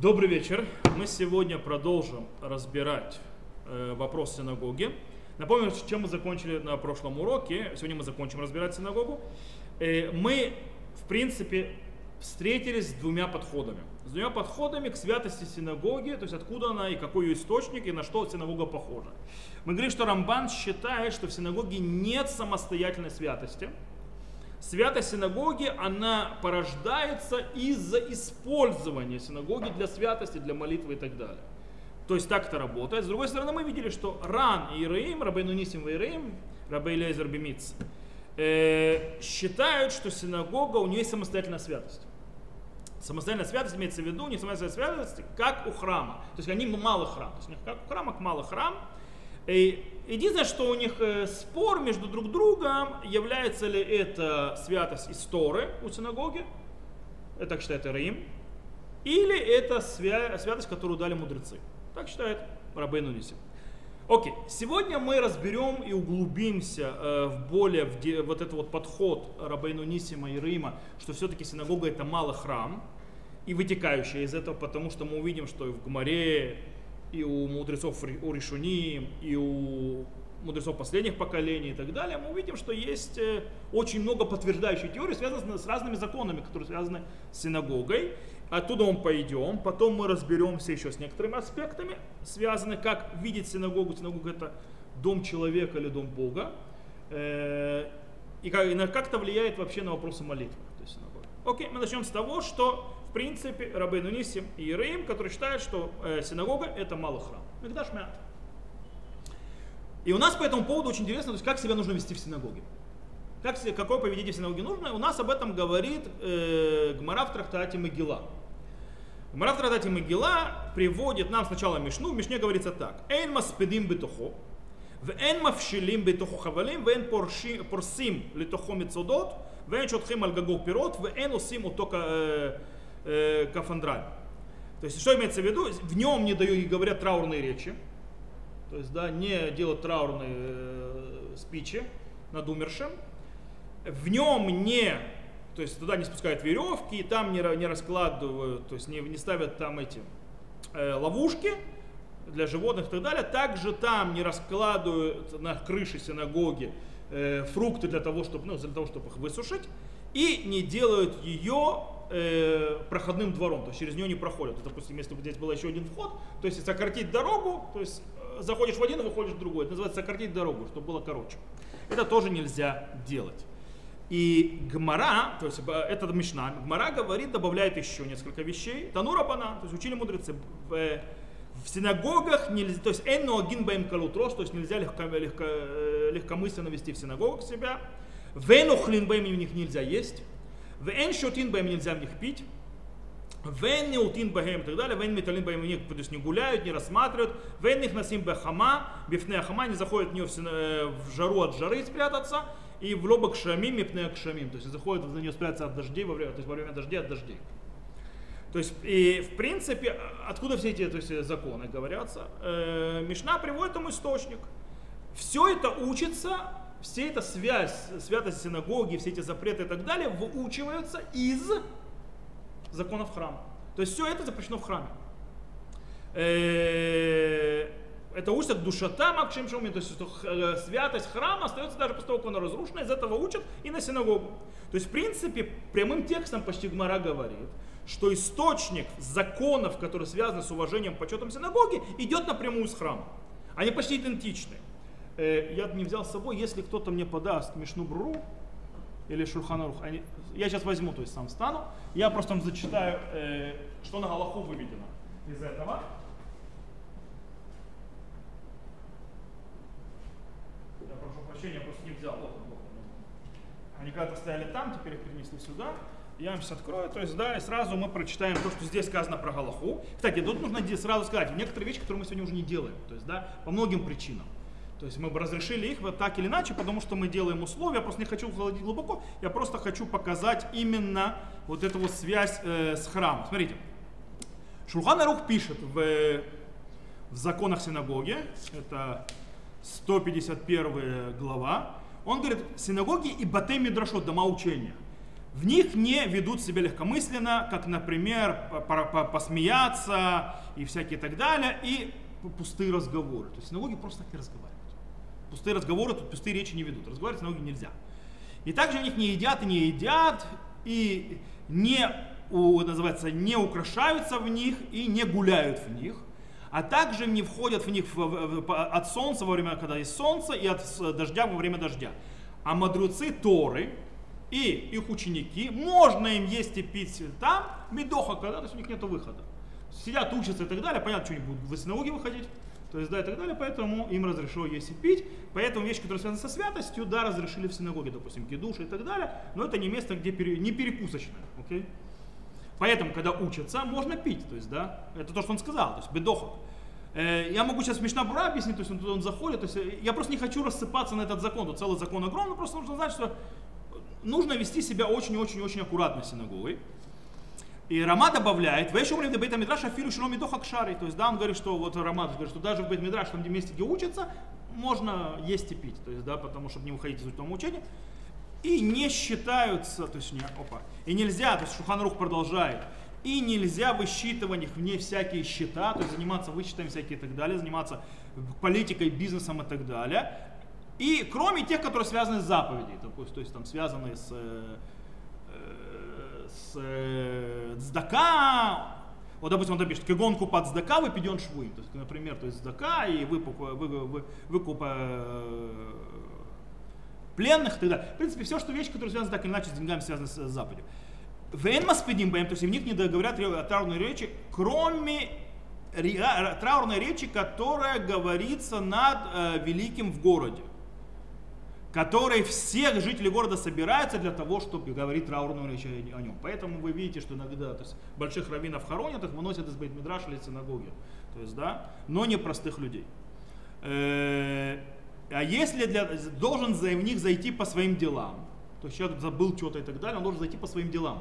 Добрый вечер. Мы сегодня продолжим разбирать э, вопрос синагоги. Напомню, чем мы закончили на прошлом уроке. Сегодня мы закончим разбирать синагогу. Э, мы, в принципе, встретились с двумя подходами. С двумя подходами к святости синагоги, то есть откуда она и какой ее источник, и на что синагога похожа. Мы говорим, что Рамбан считает, что в синагоге нет самостоятельной святости. Святость синагоги, она порождается из-за использования синагоги для святости, для молитвы и так далее. То есть так это работает. С другой стороны, мы видели, что Ран и Ираим, Рабей Нунисим и Ираим, Рабей Лейзер Бемиц, э, считают, что синагога, у нее есть самостоятельная святость. Самостоятельная святость имеется в виду не самостоятельная святость, как у храма. То есть они малый храм. То есть у них как у храма, как малый храм. И единственное, что у них э, спор между друг другом, является ли это святость из Торы у синагоги, так считает Рим, или это свя- святость, которую дали мудрецы. Так считает Рабейну Ниси. Окей, сегодня мы разберем и углубимся э, в более в де, вот этот вот подход Рабейну Нисима и Рима, что все-таки синагога это малый храм, и вытекающее из этого, потому что мы увидим, что и в Гмаре, и у мудрецов у Ришуни, и у мудрецов последних поколений и так далее, мы увидим, что есть э, очень много подтверждающих теорий, связанных с разными законами, которые связаны с синагогой. Оттуда мы пойдем, потом мы разберемся еще с некоторыми аспектами, связанными, как видеть синагогу. Синагога это дом человека или дом Бога. Э, и как, как это влияет вообще на вопросы молитвы. То есть синагога. Окей, мы начнем с того, что принципе, Рабей Нунисим и Иераим, которые считают, что э, синагога это малый храм. Мигдаш мят. И у нас по этому поводу очень интересно, то есть как себя нужно вести в синагоге. Как, какое поведение в синагоге нужно? У нас об этом говорит э, Гмара в трактате Могила. Гмара в трактате Могила приводит нам сначала Мишну. В Мишне говорится так. Эйн маспедим бетухо, ואין מבשילים בתוכו חבלים ואין פורסים לתוכו מצודות ואין שותחים על גגו פירות ואין עושים אותו э, кафандраль. То есть, что имеется в виду? В нем не дают, говорят траурные речи. То есть, да, не делают траурные э, спичи над умершим. В нем не, то есть туда не спускают веревки, и там не, не раскладывают, то есть не, не ставят там эти э, ловушки для животных и так далее. Также там не раскладывают на крыше синагоги э, фрукты для того, чтобы, ну, для того, чтобы их высушить. И не делают ее э, проходным двором, то есть через нее не проходят. То, допустим, если бы здесь был еще один вход, то есть сократить дорогу, то есть э, заходишь в один, выходишь в другой. Это называется сократить дорогу, чтобы было короче. Это тоже нельзя делать. И Гмара, то есть э, это Мишна, Гмара говорит, добавляет еще несколько вещей. Танура бана, то есть учили мудрецы, в, э, в синагогах нельзя, то есть энно агин баим калутрос, то есть нельзя легко, легко, легкомысленно вести в синагогах себя. Вену хлин баим в них нельзя есть. Вен шотин баем нельзя в них пить. Вен неутин баем и так далее. Вен металин в них то есть не гуляют, не рассматривают. Вен их насим бахама, бифне хама, не заходят в нее в жару от жары спрятаться. И в лобок шамим, мипне шамим. То есть заходят в нее спрятаться от дождей, во время, то есть во время дождей от дождей. То есть, и в принципе, откуда все эти то есть, законы говорятся? Э, Мишна приводит ему источник. Все это учится все эта связь, святость синагоги, все эти запреты и так далее выучиваются из законов храма. То есть все это запрещено в храме. Э, это учится душата макшим шуми, то есть э, святость храма остается даже после того, как он разрушен, из этого учат и на синагогу. То есть, в принципе, прямым текстом почти Гмара говорит, что источник законов, которые связаны с уважением, почетом синагоги, идет напрямую с храма. Они почти идентичны. Э, я не взял с собой, если кто-то мне подаст Мишну Бру или Шурханарух, я сейчас возьму, то есть сам встану, я просто вам зачитаю, э, что на Галаху выведено из этого. Я прошу прощения, просто не взял. Они когда-то стояли там, теперь их перенесли сюда. Я вам сейчас открою, то есть, да, и сразу мы прочитаем то, что здесь сказано про Галаху. Кстати, тут нужно сразу сказать, некоторые вещи, которые мы сегодня уже не делаем, то есть, да, по многим причинам. То есть мы бы разрешили их вот так или иначе, потому что мы делаем условия. Я просто не хочу входить глубоко. Я просто хочу показать именно вот эту вот связь э, с храмом. Смотрите. Шулхан Арух пишет в, в законах синагоги, это 151 глава, он говорит, синагоги и батей мидрашот, дома учения. в них не ведут себя легкомысленно, как, например, посмеяться и всякие так далее, и пустые разговоры. То есть синагоги просто так и разговаривают. Пустые разговоры, тут пустые речи не ведут. Разговаривать в синагоге нельзя. И также в них не едят и не едят, и не, называется, не украшаются в них, и не гуляют в них а также не входят в них от солнца во время, когда есть солнце, и от дождя во время дождя. А мудрецы Торы и их ученики, можно им есть и пить там, медоха, когда то есть у них нет выхода. Сидят, учатся и так далее, понятно, что они будут в синагоге выходить, то есть, да, и так далее, поэтому им разрешено есть и пить. Поэтому вещи, которые связаны со святостью, да, разрешили в синагоге, допустим, кидуш и так далее, но это не место, где пере, не перекусочное, окей? Okay? Поэтому, когда учатся, можно пить, то есть, да, это то, что он сказал, то есть, бедохот. Э, я могу сейчас Мишна Бра объяснить, то есть он, он заходит, то есть э, я просто не хочу рассыпаться на этот закон, тут целый закон огромный, просто нужно знать, что нужно вести себя очень-очень-очень аккуратно синагогой. И Рама добавляет, в еще время Бейта Мидраш афилу шилом идоха кшари. То есть, да, он говорит, что вот Рама говорит, что даже в Бейт Мидраш, там где месте, где учатся, можно есть и пить. То есть, да, потому чтобы не выходить из учебного учения и не считаются, то есть, не, опа, и нельзя, то есть Шуханрух продолжает, и нельзя высчитывать их вне всякие счета, то есть заниматься высчетами всякие и так далее, заниматься политикой, бизнесом и так далее. И кроме тех, которые связаны с заповедью, то есть, то есть там связаны с, э, с, э, вот, допустим, он напишет, кегонку под сдака выпаден швуим. То есть, например, то есть сдака и выкуп, выкуп, выкуп э, пленных далее. В принципе, все, что вещи, которые связаны так или иначе с деньгами, связаны с, с Западом. Вен маспедим то есть в них не договорят о траурной речи, кроме траурной речи, которая говорится над э, великим в городе, которой все жители города собираются для того, чтобы говорить траурную речь о, о нем. Поэтому вы видите, что иногда то есть, больших раввинов хоронят, их выносят из Бейтмидраш или синагоги. То есть, да, но не простых людей. Э, а если для, должен за них зайти по своим делам, то есть человек забыл что-то и так далее, он должен зайти по своим делам.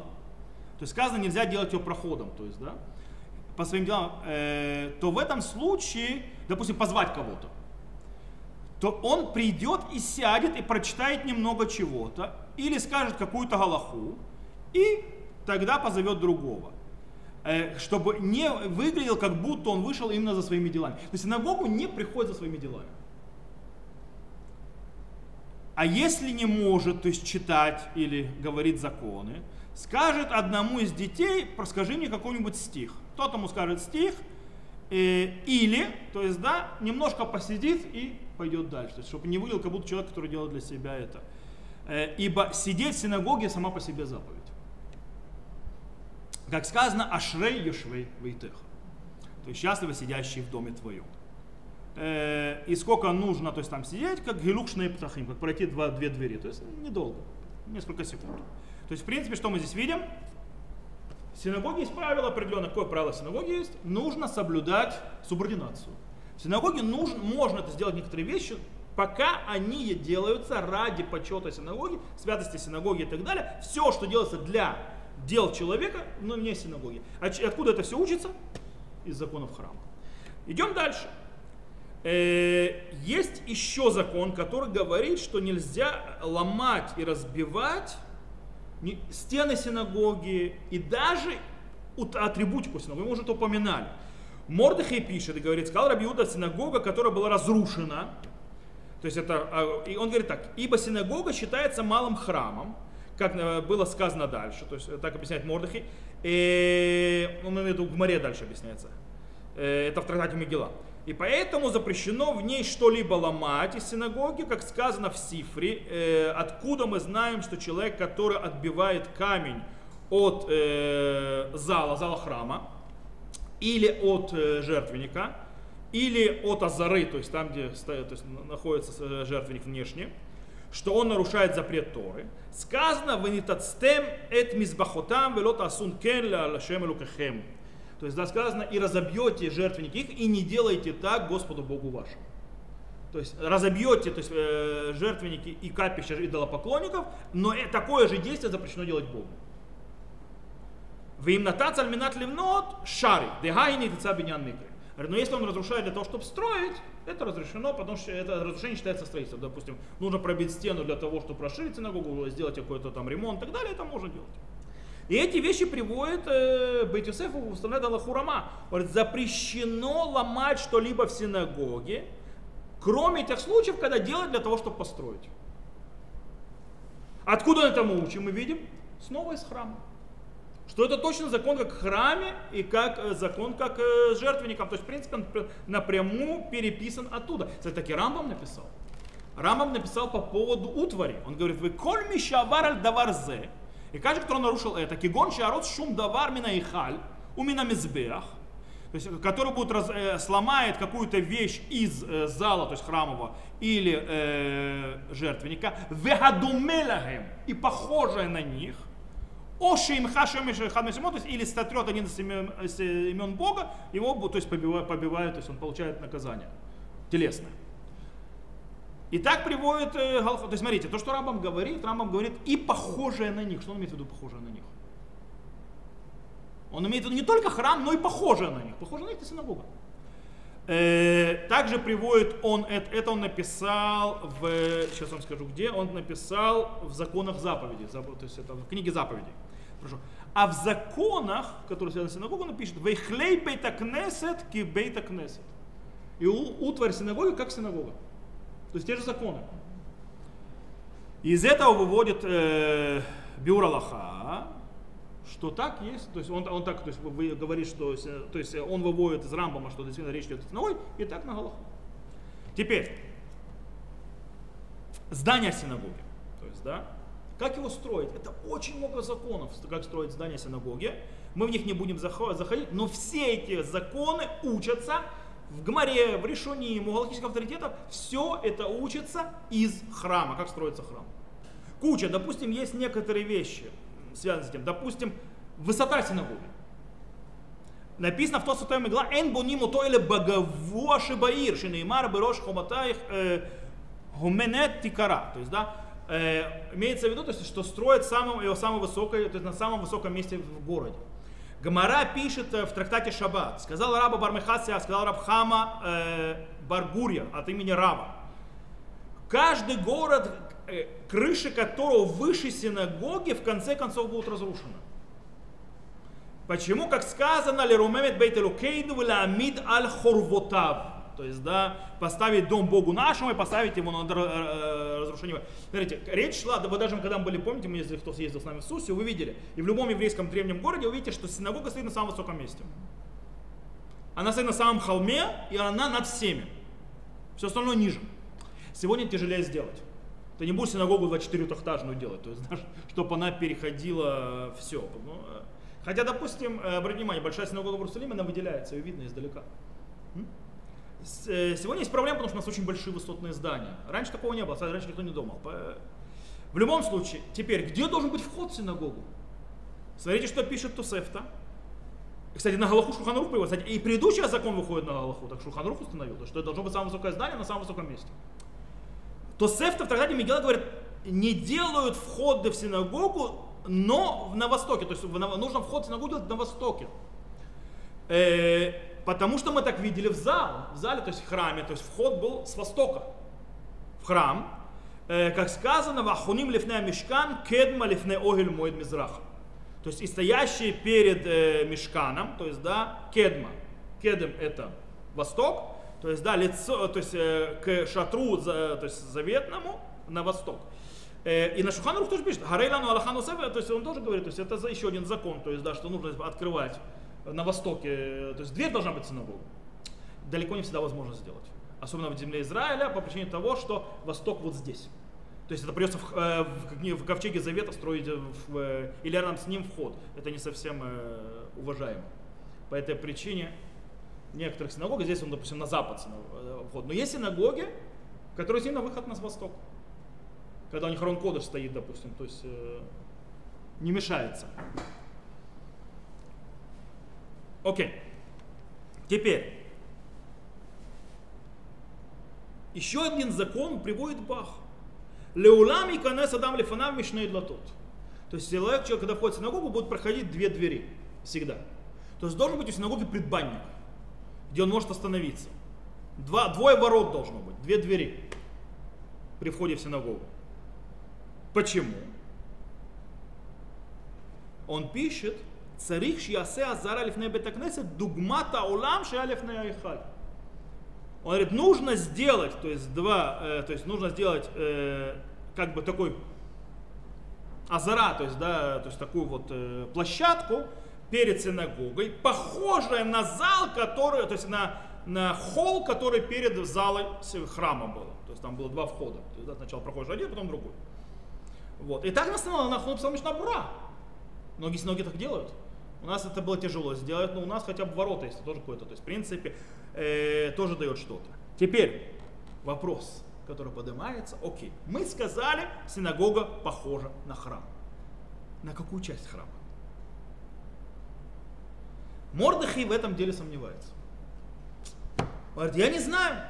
То есть сказано, нельзя делать его проходом, то есть, да, по своим делам, э, то в этом случае, допустим, позвать кого-то, то он придет и сядет и прочитает немного чего-то, или скажет какую-то галаху, и тогда позовет другого э, чтобы не выглядел, как будто он вышел именно за своими делами. То есть синагогу не приходит за своими делами. А если не может, то есть читать или говорить законы, скажет одному из детей, расскажи мне какой-нибудь стих. Тот ему скажет стих, или, то есть, да, немножко посидит и пойдет дальше. То есть, чтобы не выглядел, как будто человек, который делает для себя это. Э, ибо сидеть в синагоге сама по себе заповедь. Как сказано, ашрей ешвей вейтех. То есть счастливо сидящий в доме твоем. Э, и сколько нужно, то есть там сидеть, как гелукшные птахим, как пройти два, две двери, то есть недолго, несколько секунд. То есть, в принципе, что мы здесь видим? В синагоге есть правило определенное. Какое правило в синагоге есть? Нужно соблюдать субординацию. В синагоге нужно, можно это сделать некоторые вещи, пока они делаются ради почета синагоги, святости синагоги и так далее. Все, что делается для дел человека, но не синагоги. А откуда это все учится? Из законов храма. Идем дальше. Э, есть еще закон, который говорит, что нельзя ломать и разбивать стены синагоги и даже атрибутику синагоги. Мы уже это упоминали. Мордыхей пишет и говорит, сказал Рабиуда, синагога, которая была разрушена, то есть это, а, и он говорит так, ибо синагога считается малым храмом, как э, было сказано дальше, то есть так объясняет Мордыхей, и, он имеет в море дальше объясняется, э, это в трактате Мегила. И поэтому запрещено в ней что-либо ломать из синагоги, как сказано в Сифре, э, откуда мы знаем, что человек, который отбивает камень от э, зала, зала храма, или от э, жертвенника, или от азары, то есть там, где стоит, то есть находится э, жертвенник внешне, что он нарушает запрет Торы. Сказано, «Венитацтем эт мизбахотам велот асун кен ла лашем элукахем». То есть, да, сказано, и разобьете жертвенники их, и не делайте так Господу Богу вашему. То есть разобьете то есть, э, жертвенники и капища идолопоклонников, но э, такое же действие запрещено делать Богу. Вы им натац альминат ливнот шари, дегайни тица биньян микры. Но если он разрушает для того, чтобы строить, это разрешено, потому что это разрушение считается строительством. Допустим, нужно пробить стену для того, чтобы расширить синагогу, сделать какой-то там ремонт и так далее, это можно делать. И эти вещи приводит э, Бейт Йосеф, устанавливает Аллаху Рама. Говорит, запрещено ломать что-либо в синагоге, кроме тех случаев, когда делать для того, чтобы построить. Откуда это мы учим? Мы видим снова из храма что это точно закон как храме и как э, закон как э, жертвенником. То есть, в принципе, он напрямую переписан оттуда. Кстати, таки Рамбам написал. Рамбам написал по поводу утвари. Он говорит, вы коль мишавар аль даварзе. И каждый, кто нарушил это, кигон шарот шум давар мина ихаль, у мина мизбех, то есть, который будет раз, э, сломает какую-то вещь из э, зала, то есть храмового, или э, жертвенника, вехадумелахем, и похожее на них, Оши им хашем то есть или сотрет один из имен, из имен Бога, его то есть побивают, побивают, то есть он получает наказание телесное. И так приводит э, То есть смотрите, то, что Рамбам говорит, Рамбам говорит и похожее на них. Что он имеет в виду похожее на них? Он имеет в виду не только храм, но и похожее на них. Похоже на них это синагога. Э, также приводит он, это, он написал в, сейчас вам скажу где, он написал в законах заповедей, то есть это в книге заповедей. Хорошо. А в законах, которые связаны с синагогой, он пишет «Вейхлей бейта кнесет ки бейта кнесет». И утварь синагоги как синагога. То есть те же законы. Из этого выводит э, Бюр Аллаха, что так есть, то есть он, он так, то есть вы говорит, что то есть он выводит из Рамбама, что действительно речь идет о синагоге, и так на Галаху. Теперь, здание синагоги, то есть, да, как его строить? Это очень много законов, как строить здание синагоги. Мы в них не будем заходить, но все эти законы учатся в Гмаре, в Решуне, у галактических авторитетов. Все это учится из храма, как строится храм. Куча, допустим, есть некоторые вещи, связанные с этим. Допустим, высота синагоги. Написано в то святой мигла, эн бониму то или багаво шибаир, шинеймар берош хоматаих э, гуменет тикара. То есть, да, э, имеется в виду, то есть, что строят самым, его самое высокое, то есть на самом высоком месте в городе. Гамара пишет э, в трактате Шаббат. Сказал раба Бармехасия, сказал раб Хама э, Баргурья от имени Раба. Каждый город, э, крыши которого выше синагоги, в конце концов будут разрушены. Почему, как сказано, Лерумемет Бейтелукейну Амид Аль Хорвотав. То есть, да, поставить дом Богу нашему и поставить его на э, разрушение. Смотрите, речь шла, да вы даже когда мы были, помните, мы если кто съездил с нами в Сусию, вы видели, и в любом еврейском древнем городе вы видите, что синагога стоит на самом высоком месте. Она стоит на самом холме, и она над всеми. Все остальное ниже. Сегодня тяжелее сделать. Ты не будешь синагогу 24-этажную делать, то есть, чтобы она переходила все. Ну, э, хотя, допустим, э, обратите внимание, большая синагога в Иерусалиме, она выделяется, ее видно издалека. Э, сегодня есть проблема, потому что у нас очень большие высотные здания. Раньше такого не было, раньше никто не думал. В любом случае, теперь, где должен быть вход в синагогу? Смотрите, что пишет Тусефта. Кстати, на Галаху Шуханрух. Кстати, и предыдущий закон выходит на Галаху, так Шуханрух установил, что это должно быть самое высокое здание на самом высоком месте. Тосефта в трактате Мигела говорит, не делают входы в синагогу, но на востоке. То есть нужно вход в синагогу делать на востоке. Потому что мы так видели в зале, в зале, то есть в храме, то есть вход был с востока в храм. Э, как сказано, вахуним лифне мешкан, кедма лифне огель моид мизраха. То есть и стоящие перед э, мешканом, то есть, да, кедма. Кедем это восток, то есть, да, лицо, то есть э, к шатру, за, то есть заветному на восток. Э, и на Шуханрух тоже пишет, Гарейлану Аллахану то есть он тоже говорит, то есть это еще один закон, то есть, да, что нужно открывать на востоке, то есть дверь должна быть синагога. Далеко не всегда возможно сделать. Особенно в земле Израиля по причине того, что восток вот здесь. То есть это придется в, э, в, в ковчеге Завета строить в, э, или рядом с ним вход. Это не совсем э, уважаемо. По этой причине некоторых синагог, здесь он, допустим, на запад вход. Но есть синагоги, которые сильно выход на восток. Когда у них Рон Кодыш стоит, допустим, то есть не мешается. Окей. Теперь. Еще один закон приводит Бах. Леулами канес адам лифанав мишней длатот. То есть человек, человек, когда входит в синагогу, будет проходить две двери. Всегда. То есть должен быть у синагоги предбанник, где он может остановиться. Два, двое ворот должно быть, две двери при входе в синагогу. Почему? Он пишет, царих шьясе азара лифней бетакнесет дугмата улам шия лифней айхаль. Он говорит, нужно сделать, то есть два, э, то есть нужно сделать э, как бы такой азара, то есть, да, то есть такую вот э, площадку перед синагогой, похожая на зал, который, то есть на, на холл, который перед залом храма был. То есть там было два входа. То есть, да, сначала проходишь один, потом другой. Вот. И так на на на бура. Многие синоги так делают. У нас это было тяжело сделать, но у нас хотя бы ворота есть тоже какое-то. То есть, в принципе, э, тоже дает что-то. Теперь вопрос, который поднимается. Окей, мы сказали, синагога похожа на храм. На какую часть храма? Мордахи в этом деле сомневается. Говорит, я не знаю.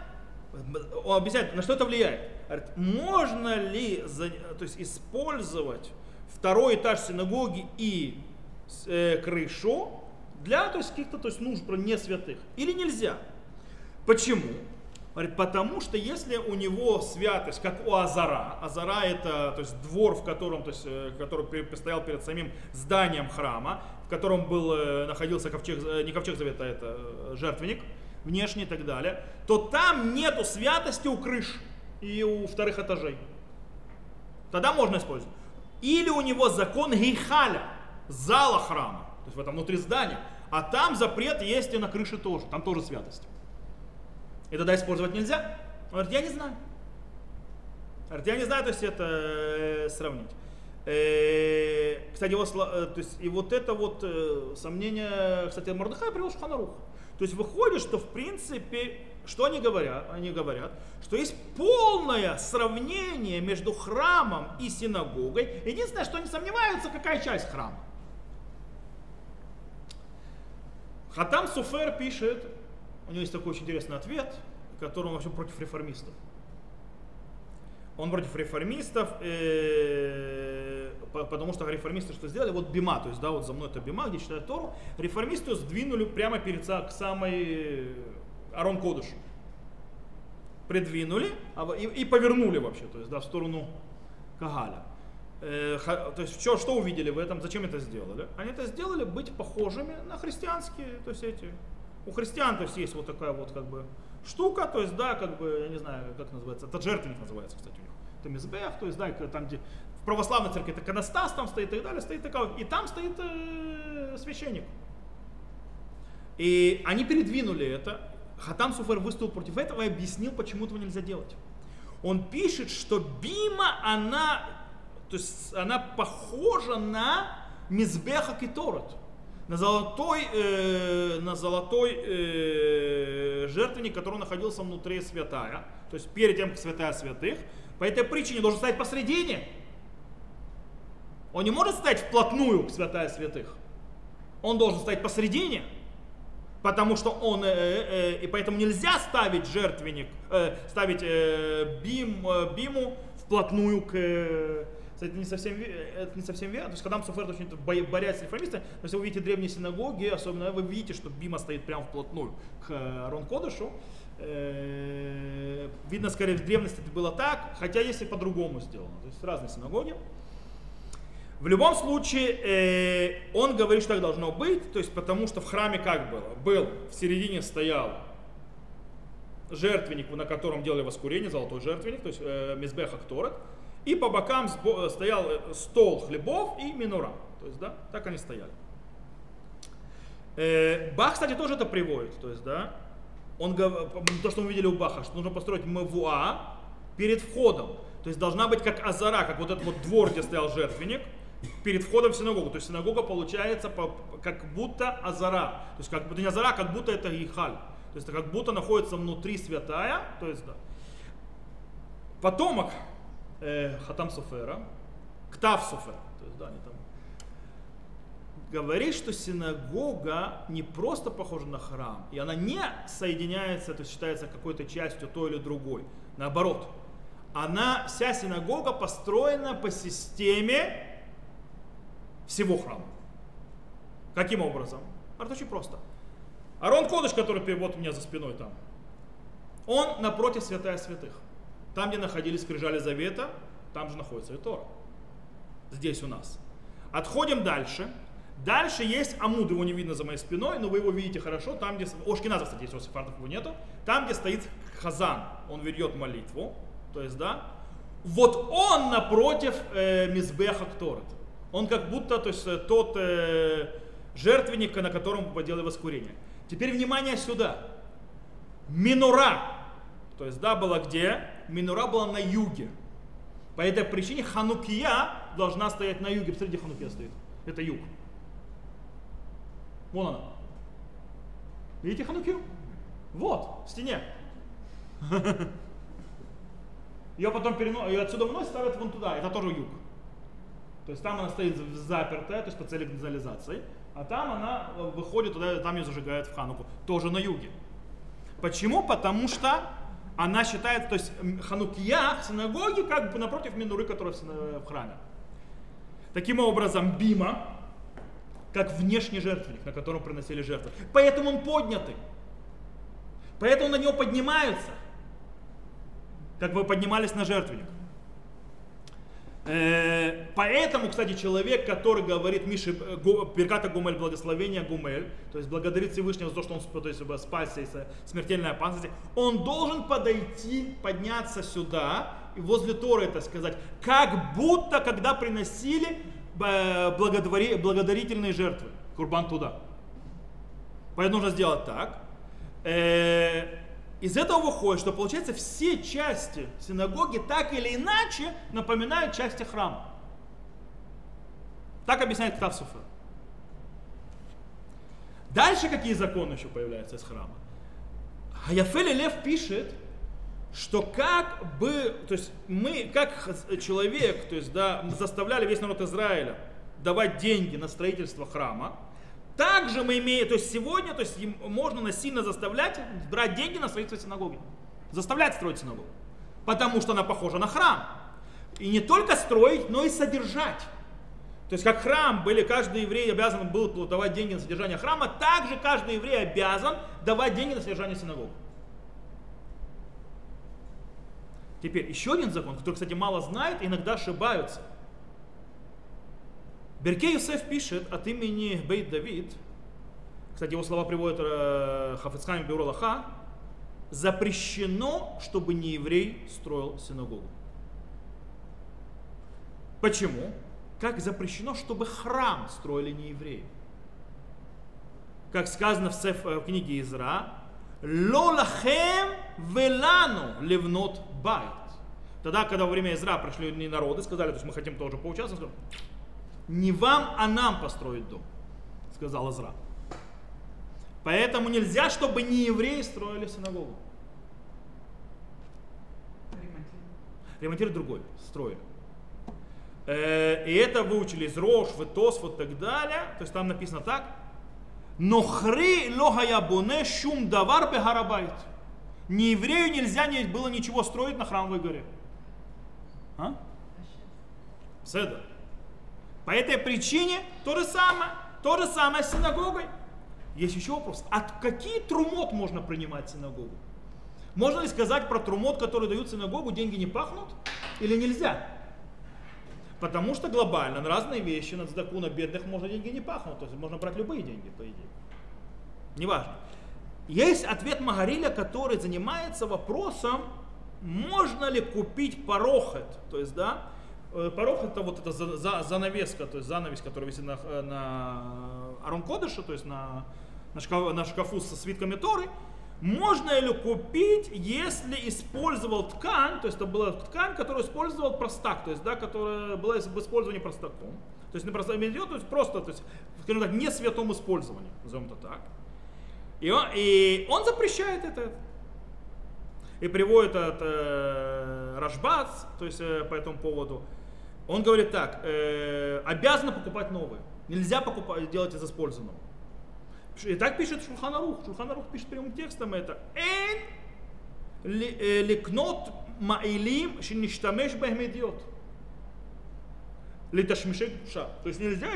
Он объясняет, на что это влияет. Говорит, можно ли то есть, использовать второй этаж синагоги и э, крышу для то есть, каких-то то есть, нужд не святых? Или нельзя? Почему? Говорит, потому что если у него святость, как у Азара, Азара это то есть, двор, в котором, то есть, э, который стоял перед самим зданием храма, в котором был, э, находился ковчег, не ковчег завета, а это жертвенник, внешний и так далее, то там нету святости у крыш и у вторых этажей. Тогда можно использовать. Или у него закон гейхаля, зала храма, то есть в этом внутри здания. А там запрет есть и на крыше тоже, там тоже святость. И тогда использовать нельзя? Он говорит, я не знаю. Говорит, я не знаю, то есть это э, сравнить. Э, кстати, его, э, то есть, и вот это вот сомнение, кстати, Мордыхай привел Шуханарух. То есть выходит, что в принципе, что они говорят? Они говорят, что есть полное сравнение между храмом и синагогой. Единственное, что они сомневаются, какая часть храма. Хатам Суфер пишет, у него есть такой очень интересный ответ, который он вообще против реформистов. Он против реформистов, э, потому что реформисты что сделали? Вот бима, то есть, да, вот за мной это бима, где читают Тору. Реформисты сдвинули прямо перед к самой Арон Кодыш. Придвинули а, и, и повернули вообще, то есть, да, в сторону Кагаля. Э, то есть, что, что увидели в этом, зачем это сделали? Они это сделали быть похожими на христианские, то есть эти, у христиан, то есть, есть вот такая вот как бы штука, то есть, да, как бы, я не знаю, как называется, это жертвенник называется, кстати, у них. Это мизбех, то есть, да, там, где в православной церкви это канастас там стоит и так далее, стоит такая, и там стоит э, священник. И они передвинули это. Хатам Суфер выступил против этого и объяснил, почему этого нельзя делать. Он пишет, что бима, она, то есть она похожа на мизбеха киторот на золотой, э, на золотой э, жертвенник, который находился внутри святая, то есть перед тем, как святая святых. По этой причине должен стоять посредине. Он не может стоять вплотную к святая святых. Он должен стоять посредине, потому что он, э, э, э и поэтому нельзя ставить жертвенник, э, ставить э, бим, э, биму вплотную к, э, кстати, это не совсем, это не совсем верно. То есть, когда Суфер очень борясь с реформистами, то вы видите древние синагоги, особенно вы видите, что Бима стоит прямо вплотную к Арон Кодышу. Э, видно, скорее, в древности это было так, хотя есть и по-другому сделано. То есть разные синагоги. В любом случае, э, он говорит, что так должно быть, то есть потому что в храме как было? Был, в середине стоял жертвенник, на котором делали воскурение, золотой жертвенник, то есть э, Мизбеха Кторет, и по бокам стоял э, стол хлебов и минура. То есть, да, так они стояли. Э, Бах, кстати, тоже это приводит. То есть, да, он, то, что мы видели у Баха, что нужно построить мавуа перед входом. То есть должна быть как азара, как вот этот вот двор, где стоял жертвенник, перед входом в синагогу. То есть синагога получается как будто азара. То есть как будто не азара, как будто это гихаль. То есть как будто находится внутри святая. То есть, да. Потомок э, Хатам Суфера, Ктав Суфера, то есть, да, они там говорит, что синагога не просто похожа на храм, и она не соединяется, то есть считается какой-то частью той или другой. Наоборот, она, вся синагога построена по системе всего храма. Каким образом? Это очень просто. Арон Кодыш, который вот у меня за спиной там, он напротив святая святых. Там, где находились скрижали завета, там же находится и Тора. Здесь у нас. Отходим дальше. Дальше есть амуд, его не видно за моей спиной, но вы его видите хорошо. Там, где... Ошкиназа, кстати, есть, у его нету. Там, где стоит хазан, он ведет молитву. То есть, да, вот он напротив э, Мизбеха Кторет. Он как будто, то есть, э, тот э, жертвенник, на котором поделали воскурение. Теперь внимание сюда. Минура. То есть, да, была где? Минура была на юге. По этой причине Ханукия должна стоять на юге. Посмотрите, Ханукия стоит. Это юг. Вон она. Видите Ханукию? Вот, в стене. Ее потом переносят, ее отсюда выносят, ставят вон туда. Это тоже юг. То есть там она стоит запертая, то есть по цели канализации. А там она выходит туда, там ее зажигают в Хануку. Тоже на юге. Почему? Потому что она считает, то есть Ханукия в синагоге как бы напротив Минуры, которая в храме. Таким образом, Бима, как внешний жертвенник, на котором приносили жертвы. Поэтому он поднятый. Поэтому на него поднимаются, как вы поднимались на жертвенник. Э, поэтому, кстати, человек, который говорит Мише Берката Гумель, благословение Гумель, то есть благодарит Всевышнего за то, что он то есть, спасся из смертельной опасности, он должен подойти, подняться сюда и возле Торы это сказать, как будто когда приносили э, благодарительные жертвы, курбан туда. Поэтому нужно сделать так. Из этого выходит, что получается все части синагоги так или иначе напоминают части храма. Так объясняет Ктав Суфер. Дальше какие законы еще появляются из храма? Хаяфели Лев пишет, что как бы, то есть мы, как человек, то есть, да, заставляли весь народ Израиля давать деньги на строительство храма, также мы имеем, то есть сегодня, то есть можно насильно заставлять брать деньги на строительство синагоги. Заставлять строить синагогу. Потому что она похожа на храм. И не только строить, но и содержать. То есть как храм были, каждый еврей обязан был давать деньги на содержание храма, также каждый еврей обязан давать деньги на содержание синагог. Теперь еще один закон, который, кстати, мало знает, иногда ошибаются – Беркей Юсеф пишет от имени Бейт Давид, кстати, его слова приводит э, Хафицхайм Бюролаха, запрещено, чтобы не еврей строил синагогу. Почему? Как запрещено, чтобы храм строили не евреи? Как сказано в, Сеф, в книге Изра, Лолахем велану левнот байт. Тогда, когда во время Изра пришли народы, сказали, то есть мы хотим тоже поучаствовать, не вам, а нам построить дом, сказал Изра. Поэтому нельзя, чтобы не евреи строили синагогу. Ремонтировать другой, строили. Э, и это выучили из Рош, Ветос, вот так далее. То есть там написано так. Но хри лохаябуне шум давар бегарабайт. Не еврею нельзя не было ничего строить на храмовой горе. А? Седа. По этой причине то же самое, то же самое с синагогой. Есть еще вопрос, а какие трумот можно принимать в синагогу? Можно ли сказать про трумот, которые дают синагогу, деньги не пахнут? Или нельзя? Потому что глобально на разные вещи, на цдаку, на бедных можно деньги не пахнут. То есть можно брать любые деньги, по идее. Неважно. Есть ответ Магариля, который занимается вопросом, можно ли купить порохет, то есть, да, порог это вот эта занавеска, то есть занавес, который висит на, э, на Арон Кодыше, то есть на, на, шкафу, на шкафу со свитками Торы. Можно ли купить, если использовал ткань, то есть это была ткань, которую использовал простак, то есть, да, которая была в использовании простаком. То есть не просто то есть просто, то есть, скажем так, не святом использовании, назовем это так. И он, и он запрещает это. И приводит от э, Рашбац, то есть э, по этому поводу. Он говорит так, э, обязаны покупать новые. Нельзя покупать, делать из использованного. И так пишет Шулханарух. Шулханарух пишет прямым текстом это. Эн ликнот маилим шиништамеш бахмедиот. Литашмишек душа. То есть нельзя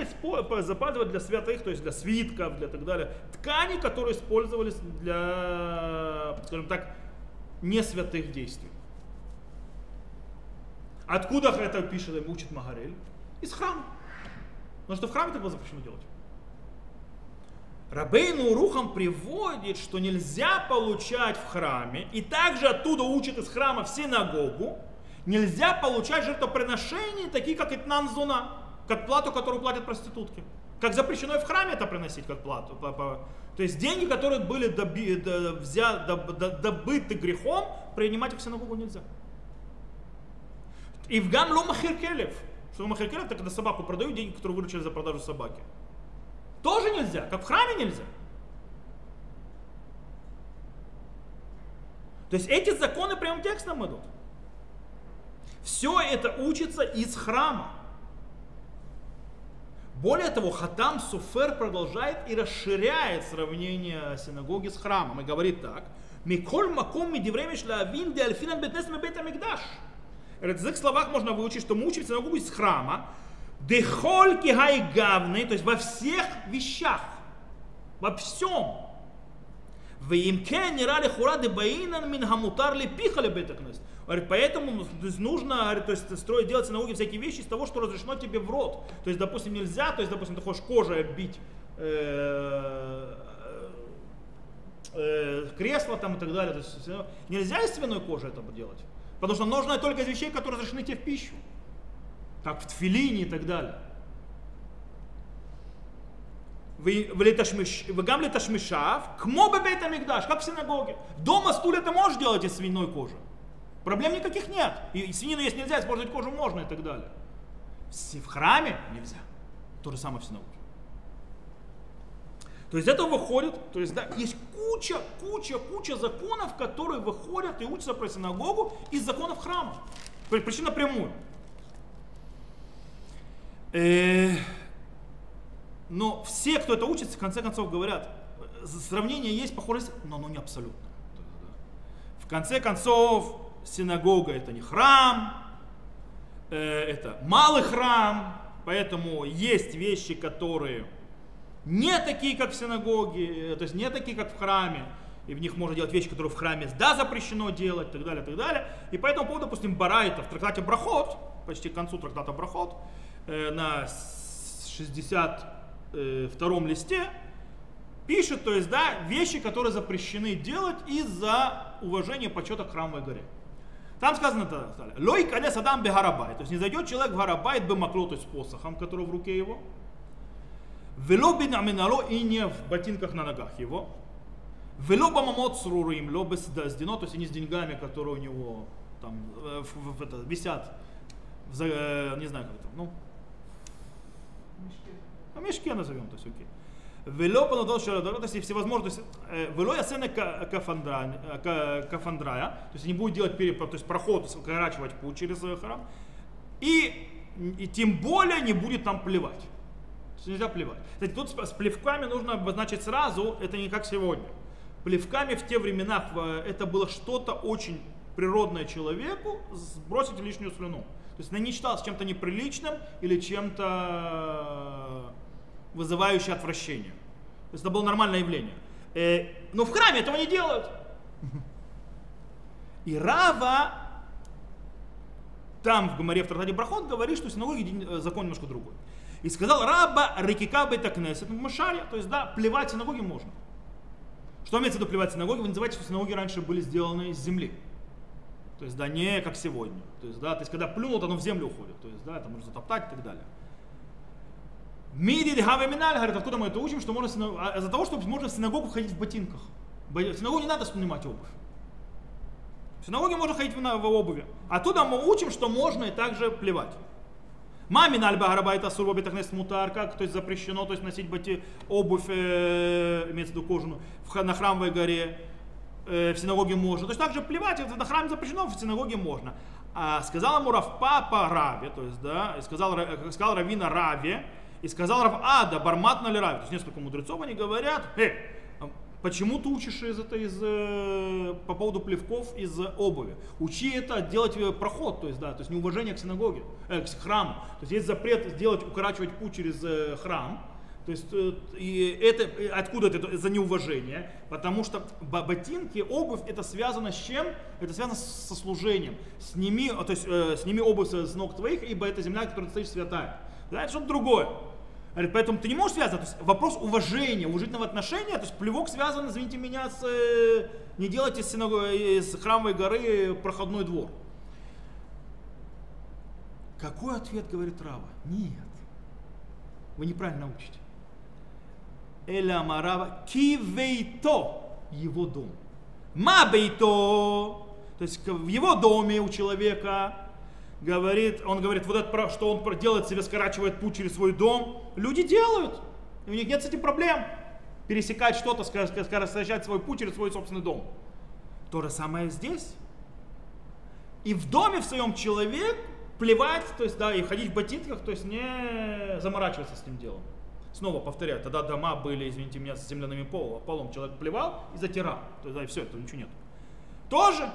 западывать для святых, то есть для свитков, для так далее. Ткани, которые использовались для, скажем так, не святых действий. Откуда это пишет, учит Магарель? Из храма. Потому что в храме так было запрещено делать. Рабейну Рухам приводит, что нельзя получать в храме, и также оттуда учит из храма в синагогу, нельзя получать жертвоприношения, такие как Итнан как плату, которую платят проститутки. Как запрещено и в храме это приносить как плату. То есть деньги, которые были доби, до, взя, до, до, добыты грехом, принимать их в синагогу нельзя. И в гам ломахиркелев. Что махиркелев, это когда собаку продают, деньги, которые выручили за продажу собаки. Тоже нельзя, как в храме нельзя. То есть эти законы прямым текстом идут. Все это учится из храма. Более того, Хатам Суфер продолжает и расширяет сравнение синагоги с храмом и говорит так. Миколь маком медивремеш лавин де альфинан бетнес мебет амигдаш. В этих словах можно выучить, что мы учим синагогу из храма, Дехольки гавны, то есть во всех вещах, во всем. В имке не рали хурады баинан мин хамутар ли пихали бетакнес. Поэтому нужно то есть, строить, делать синагоги всякие вещи из того, что разрешено тебе в рот. То есть, допустим, нельзя, то есть, допустим, ты хочешь кожей оббить э, э, кресло там и так далее. То есть, нельзя из свиной кожи это делать. Потому что нужно только из вещей, которые разрешены тебе в пищу как в тфилине и так далее. Вегам леташмишав, кмо бебейт амигдаш, как в синагоге. Дома стулья ты можешь делать из свиной кожи. Проблем никаких нет. И свинину есть нельзя, использовать кожу можно и так далее. В храме нельзя. То же самое в синагоге. То есть это выходит, то есть да, есть куча, куча, куча законов, которые выходят и учатся про синагогу из законов храма. Причем напрямую. Э, но все, кто это учится, в конце концов говорят, сравнение есть, похожесть, но оно не абсолютно. В конце концов, синагога это не храм, э, это малый храм, поэтому есть вещи, которые не такие, как в синагоге, э, то есть не такие, как в храме, и в них можно делать вещи, которые в храме да запрещено делать, и так далее, и так далее. И по этому поводу, допустим, Барайта в трактате Брахот, почти к концу трактата Брахот, Э, на 62 листе пишет, то есть, да, вещи, которые запрещены делать из-за уважения почета к храмовой горе. Там сказано так, лой канес адам бехарабай, то есть не зайдет человек в гарабайт бы макло, то есть посохом, который в руке его, вело бинаминало и не в ботинках на ногах его, вело бамамот срурим, ло без сдино, то есть не с деньгами, которые у него там в, в, в, это, висят, в, не знаю как это, ну, в мешке назовем, то есть окей. Вело понадол шарадора, то есть всевозможно, то есть э, вело ясена кафандрая, то есть не будет делать перепад, то есть проход, укорачивать путь через храм, и, и тем более не будет там плевать. То есть нельзя плевать. Кстати, тут с плевками нужно обозначить сразу, это не как сегодня. Плевками в те времена это было что-то очень природное человеку, сбросить лишнюю слюну. То есть она не считалась чем-то неприличным или чем-то вызывающим отвращение. То есть это было нормальное явление. Э, но в храме этого не делают. И Рава там в Гамаре в Тартаде Брахот говорит, что синагоги э, закон немножко другой. И сказал Раба Рикика Бетакнесет в Машаре, то есть да, плевать синагоги можно. Что имеется в виду плевать синагоги? Вы называете, что синагоги раньше были сделаны из земли. То есть, да, не как сегодня. То есть, да, то есть, когда плюнут, оно в землю уходит. То есть, да, это можно затоптать и так далее. Миди Миналь говорит, откуда мы это учим, что можно а, из-за того, чтобы можно в синагогу ходить в ботинках. В синагогу не надо снимать обувь. В синагоге можно ходить в обуви. Оттуда мы учим, что можно и также плевать. Мамин альба гарабайта сурба бетахнес мутар, как, то есть запрещено, то есть носить боти, обувь, э, имеется в виду кожаную, в, на храмовой горе э, в синагоге можно. То есть также плевать, это на храме запрещено, в синагоге можно. А сказал ему Равпа по Раве, то есть, да, и сказал, э, сказал Равина Раве, и сказал Рав Ада, бармат ли Раве. То есть несколько мудрецов они говорят, э, Почему ты учишь из это из э, по поводу плевков из обуви? Учи это делать э, проход, то есть да, то есть неуважение к синагоге, э, к храму. То есть есть запрет сделать укорачивать путь через э, храм. То есть э, и это откуда это за неуважение? Потому что ботинки, обувь это связано с чем? Это связано со служением. Сними, то есть э, сними обувь с ног твоих, ибо это земля, которая ты стоишь святая. Да, это что-то другое. Говорит, поэтому ты не можешь связать. То есть вопрос уважения, уважительного отношения, то есть плевок связан, извините меня, с э, не делайте из, из храмовой горы проходной двор. Какой ответ говорит Рава? Нет. Вы неправильно учите. Эля Марава кивейто его дом. Мабейто, то есть в его доме у человека говорит, он говорит, вот это, что он делает себе, скорачивает путь через свой дом, люди делают. И у них нет с этим проблем. Пересекать что-то, скорочать свой путь через свой собственный дом. То же самое здесь. И в доме в своем человек плевать, то есть, да, и ходить в ботинках, то есть не заморачиваться с этим делом. Снова повторяю, тогда дома были, извините меня, с земляными полом, полом человек плевал и затирал. То есть, да, и все, это ничего нет. Тоже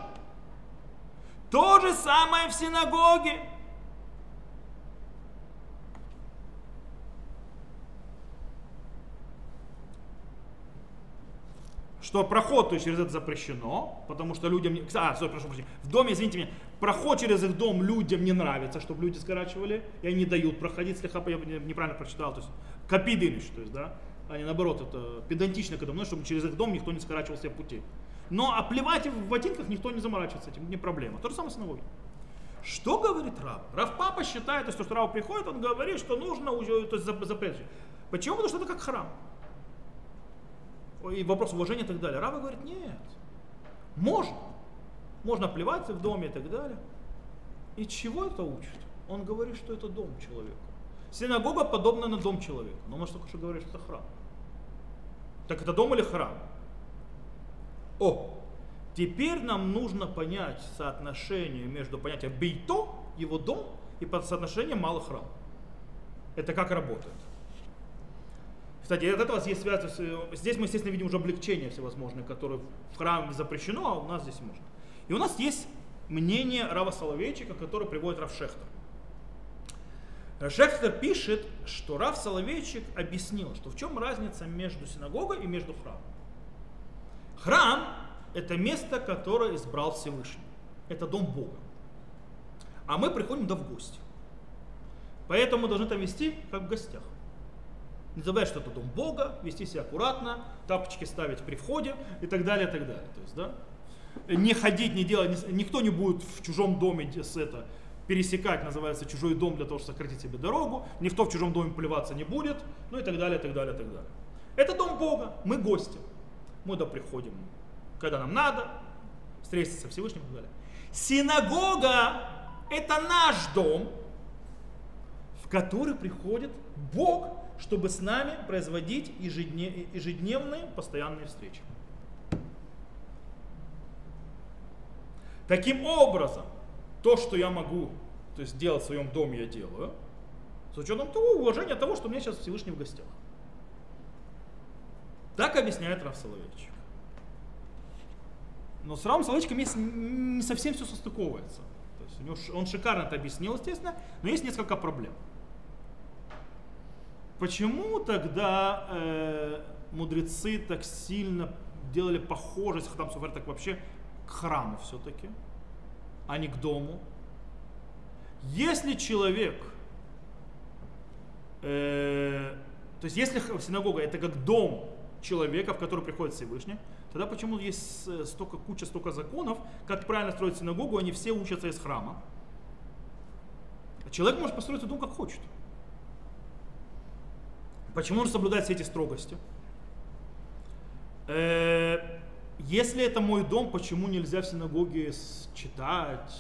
то же самое в синагоге. что проход то есть, через это запрещено, потому что людям... А, стой, прошу прощения. В доме, извините меня, проход через их дом людям не нравится, чтобы люди скорачивали, и они дают проходить, слегка я неправильно прочитал, то есть капидыныш, то есть, да, они наоборот, это педантично когда мной, чтобы через их дом никто не скорачивал себе пути. Но оплевать в ботинках никто не заморачивается этим, не проблема. То же самое с ноги. Что говорит Рав? Рав папа считает, то есть, что Рав приходит, он говорит, что нужно то есть запрет. Почему? Потому что это как храм. И вопрос уважения и так далее. Рава говорит, нет, можно. Можно плевать в доме и так далее. И чего это учит? Он говорит, что это дом человека. Синагога подобна на дом человека. Но только что говорит, что это храм. Так это дом или храм? О, теперь нам нужно понять соотношение между понятием бейто, его дом, и соотношением малый храм. Это как работает. Кстати, от этого есть связь, здесь мы, естественно, видим уже облегчение всевозможные, которые в храме запрещено, а у нас здесь можно. И у нас есть мнение Рава Соловейчика, который приводит Рав Шехтер. Шехтер пишет, что Рав Соловейчик объяснил, что в чем разница между синагогой и между храмом. Храм – это место, которое избрал Всевышний. Это дом Бога. А мы приходим туда в гости. Поэтому мы должны там вести, как в гостях. Не забывай, что это дом Бога, вести себя аккуратно, тапочки ставить при входе и так далее, и так далее. То есть, да, не ходить, не делать, никто не будет в чужом доме с это, пересекать, называется, чужой дом для того, чтобы сократить себе дорогу, никто в чужом доме плеваться не будет, ну и так далее, и так далее, и так далее. Это дом Бога, мы гости мы туда приходим, когда нам надо, встретиться со Всевышним и так далее. Синагога – это наш дом, в который приходит Бог, чтобы с нами производить ежедневные постоянные встречи. Таким образом, то, что я могу то есть делать в своем доме, я делаю, с учетом того уважения того, что у меня сейчас Всевышний в гостях. Так объясняет Раф Соловейчик. Но с Равом Соловейчиком не совсем все состыковывается. То есть у него, он шикарно это объяснил, естественно, но есть несколько проблем. Почему тогда э, мудрецы так сильно делали похожесть, Хатам Суфер так вообще, к храму все-таки, а не к дому? Если человек, э, то есть если синагога это как дом человека, в который приходит Всевышний, тогда почему есть столько, куча, столько законов, как правильно строить синагогу, они все учатся из храма. А человек может построить дом как хочет. Почему он соблюдает все эти строгости? Э, если это мой дом, почему нельзя в синагоге читать,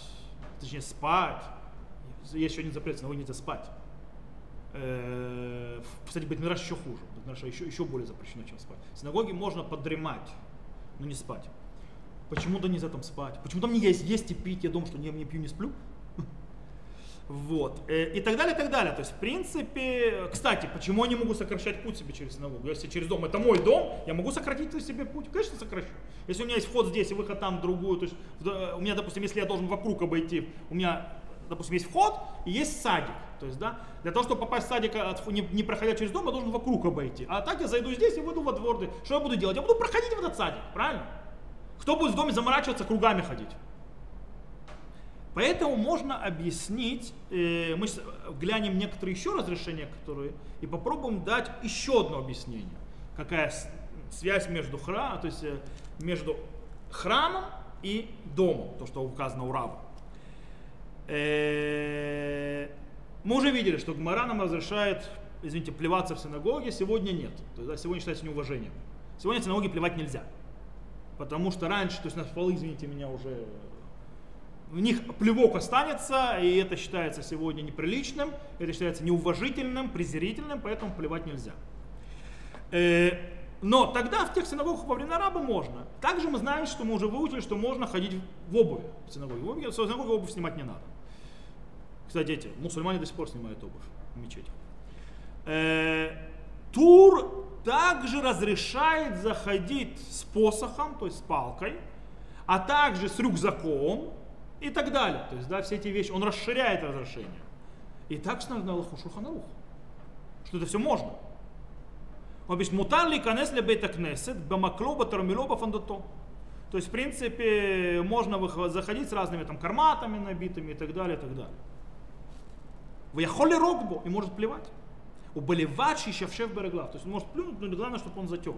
точнее спать? Есть еще один запрет, в синагоге нельзя спать. Э, кстати, Бетмираш еще хуже. Бетмираш еще, еще более запрещено, чем спать. В синагоге можно подремать, но не спать. Почему-то нельзя там спать. Почему там не есть есть и пить? Я думаю, что не, не пью, не сплю. Вот. Э, и так далее, и так далее. То есть, в принципе, кстати, почему я не могу сокращать путь себе через синагогу? Если через дом, это мой дом, я могу сократить себе путь? Конечно, сокращу. Если у меня есть вход здесь и выход там другую, то есть у меня, допустим, если я должен вокруг обойти, у меня, допустим, есть вход и есть садик. То есть, да, для того, чтобы попасть в садик, не, не проходя через дом, я должен вокруг обойти. А так я зайду здесь и выйду во двор. Что я буду делать? Я буду проходить в этот садик, правильно? Кто будет в доме заморачиваться, кругами ходить? Поэтому можно объяснить, э, мы глянем некоторые еще разрешения, которые, и попробуем дать еще одно объяснение. Какая связь между храмом, то есть э, между храмом и домом, то, что указано у Рава. Э, мы уже видели, что Гмара нам разрешает, извините, плеваться в синагоге, сегодня нет. То есть, да, сегодня считается неуважением. Сегодня в синагоге плевать нельзя. Потому что раньше, то есть на полы, извините меня, уже в них плевок останется, и это считается сегодня неприличным, это считается неуважительным, презрительным, поэтому плевать нельзя. Э, но тогда в тех синагогах во времена раба можно. Также мы знаем, что мы уже выучили, что можно ходить в обуви в синагоге. В, обуви, в синагоге обувь снимать не надо. Кстати, эти мусульмане до сих пор снимают обувь в мечети. Э, тур также разрешает заходить с посохом, то есть с палкой, а также с рюкзаком, и так далее. То есть, да, все эти вещи, он расширяет разрешение. И так на Аллаху Шуханарух, что это все можно. Он пишет, мутан ли канес ли бейта кнесет, бамаклоба тармилоба фандото. То есть, в принципе, можно заходить с разными там карматами набитыми и так далее, и так далее. В яхоли рогбо и может плевать. У болевачи шевшев береглав. То есть он может плюнуть, но главное, чтобы он затек.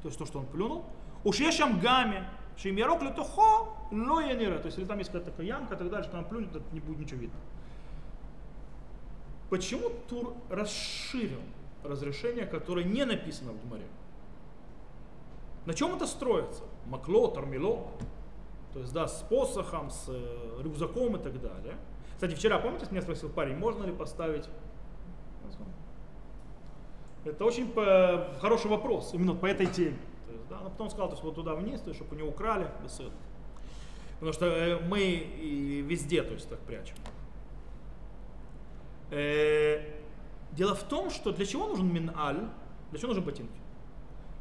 То есть то, что он плюнул. Уж ешам гаме, Шим ярок летухо, но я не То есть, если там есть какая-то такая ямка и так далее, что там плюнет, то не будет ничего видно. Почему Тур расширил разрешение, которое не написано в Гмаре? На чем это строится? Макло, тормило, то есть, да, с посохом, с э, рюкзаком и так далее. Кстати, вчера, помните, меня спросил парень, можно ли поставить... Это очень хороший вопрос, именно по этой теме. Да? Но потом сказал, то есть вот туда вниз, то есть, чтобы не украли, этого. Потому что э, мы везде, то есть так прячем. Э, дело в том, что для чего нужен миналь, для чего нужны ботинки,